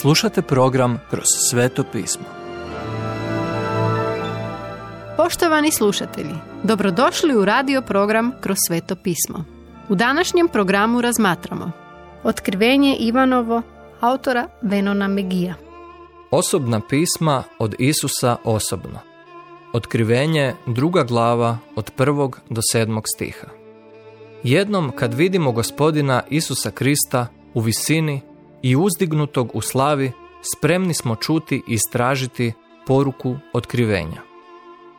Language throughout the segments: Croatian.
Slušate program Kroz sveto pismo. Poštovani slušatelji, dobrodošli u radio program Kroz sveto pismo. U današnjem programu razmatramo Otkrivenje Ivanovo autora Venona Megija. Osobna pisma od Isusa osobno. Otkrivenje druga glava od prvog do sedmog stiha. Jednom kad vidimo gospodina Isusa Krista u visini i uzdignutog u slavi, spremni smo čuti i istražiti poruku otkrivenja.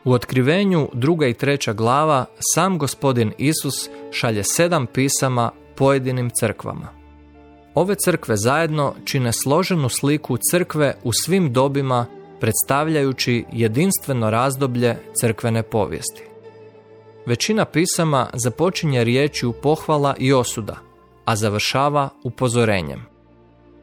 U otkrivenju druga i treća glava sam gospodin Isus šalje sedam pisama pojedinim crkvama. Ove crkve zajedno čine složenu sliku crkve u svim dobima predstavljajući jedinstveno razdoblje crkvene povijesti. Većina pisama započinje riječju pohvala i osuda, a završava upozorenjem.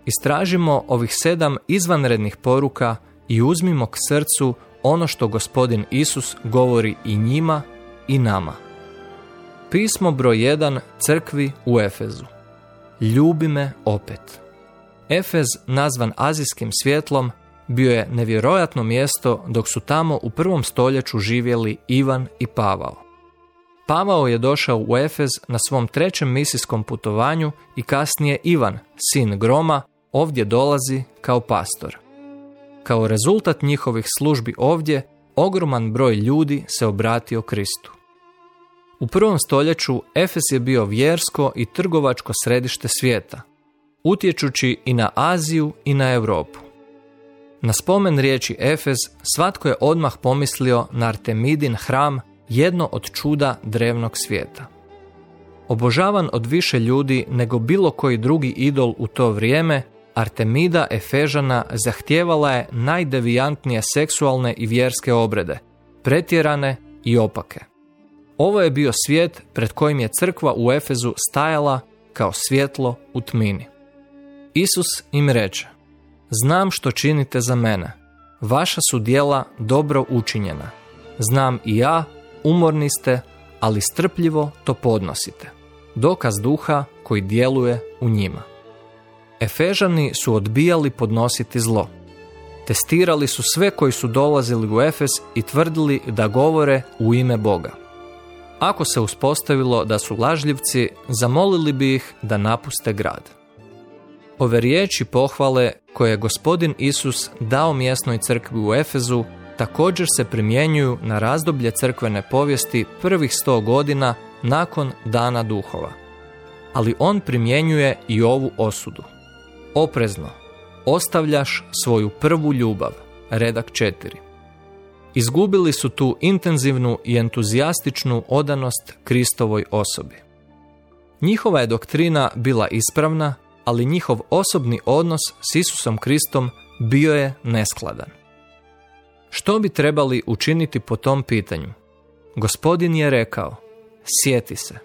Istražimo ovih sedam izvanrednih poruka i uzmimo k srcu ono što gospodin Isus govori i njima i nama. Pismo broj 1 crkvi u Efezu. Ljubi me opet. Efez, nazvan azijskim svjetlom, bio je nevjerojatno mjesto dok su tamo u prvom stoljeću živjeli Ivan i Pavao. Pavao je došao u Efez na svom trećem misijskom putovanju i kasnije Ivan, sin Groma, ovdje dolazi kao pastor. Kao rezultat njihovih službi ovdje, ogroman broj ljudi se obratio Kristu. U prvom stoljeću Efes je bio vjersko i trgovačko središte svijeta, utječući i na Aziju i na Europu. Na spomen riječi Efez svatko je odmah pomislio na Artemidin hram, jedno od čuda drevnog svijeta. Obožavan od više ljudi nego bilo koji drugi idol u to vrijeme, Artemida Efežana zahtijevala je najdevijantnije seksualne i vjerske obrede, pretjerane i opake. Ovo je bio svijet pred kojim je crkva u Efezu stajala kao svjetlo u tmini. Isus im reče, znam što činite za mene, vaša su dijela dobro učinjena. Znam i ja, umorni ste, ali strpljivo to podnosite. Dokaz duha koji djeluje u njima. Efežani su odbijali podnositi zlo. Testirali su sve koji su dolazili u Efes i tvrdili da govore u ime Boga. Ako se uspostavilo da su lažljivci, zamolili bi ih da napuste grad. Ove riječi pohvale koje je gospodin Isus dao mjesnoj crkvi u Efezu također se primjenjuju na razdoblje crkvene povijesti prvih sto godina nakon dana duhova. Ali on primjenjuje i ovu osudu. Oprezno, ostavljaš svoju prvu ljubav, redak 4. Izgubili su tu intenzivnu i entuzijastičnu odanost Kristovoj osobi. Njihova je doktrina bila ispravna, ali njihov osobni odnos s Isusom Kristom bio je neskladan. Što bi trebali učiniti po tom pitanju? Gospodin je rekao, sjeti se.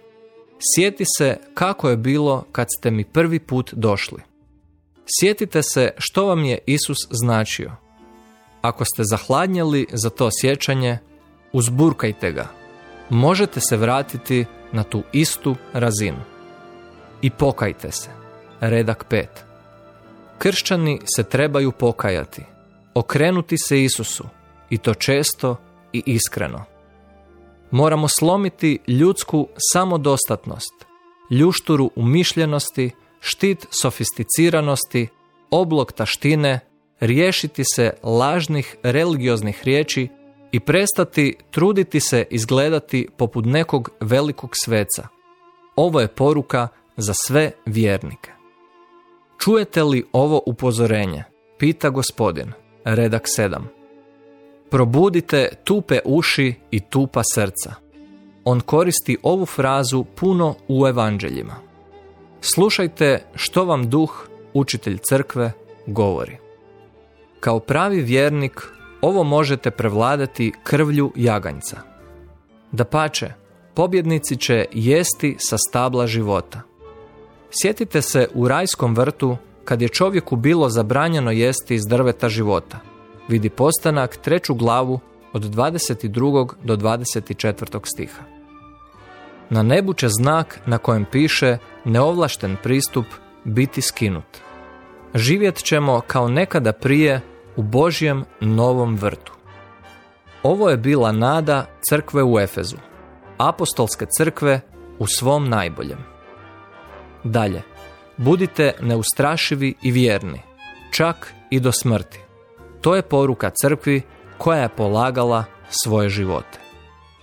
Sjeti se kako je bilo kad ste mi prvi put došli. Sjetite se što vam je Isus značio. Ako ste zahladnjeli za to sjećanje, uzburkajte ga. Možete se vratiti na tu istu razinu. I pokajte se. Redak 5. Kršćani se trebaju pokajati, okrenuti se Isusu, i to često i iskreno. Moramo slomiti ljudsku samodostatnost, ljušturu umišljenosti, štit sofisticiranosti, oblog taštine, riješiti se lažnih religioznih riječi i prestati truditi se izgledati poput nekog velikog sveca. Ovo je poruka za sve vjernike. Čujete li ovo upozorenje? Pita gospodin, redak 7. Probudite tupe uši i tupa srca. On koristi ovu frazu puno u evanđeljima. Slušajte što vam duh, učitelj crkve, govori. Kao pravi vjernik, ovo možete prevladati krvlju jaganjca. Da pače, pobjednici će jesti sa stabla života. Sjetite se u rajskom vrtu kad je čovjeku bilo zabranjeno jesti iz drveta života. Vidi postanak treću glavu od 22. do 24. stiha. Na nebu će znak na kojem piše neovlašten pristup biti skinut. živjet ćemo kao nekada prije u Božjem novom vrtu. Ovo je bila nada crkve u Efezu, apostolske crkve u svom najboljem. Dalje, budite neustrašivi i vjerni, čak i do smrti. To je poruka crkvi koja je polagala svoje živote.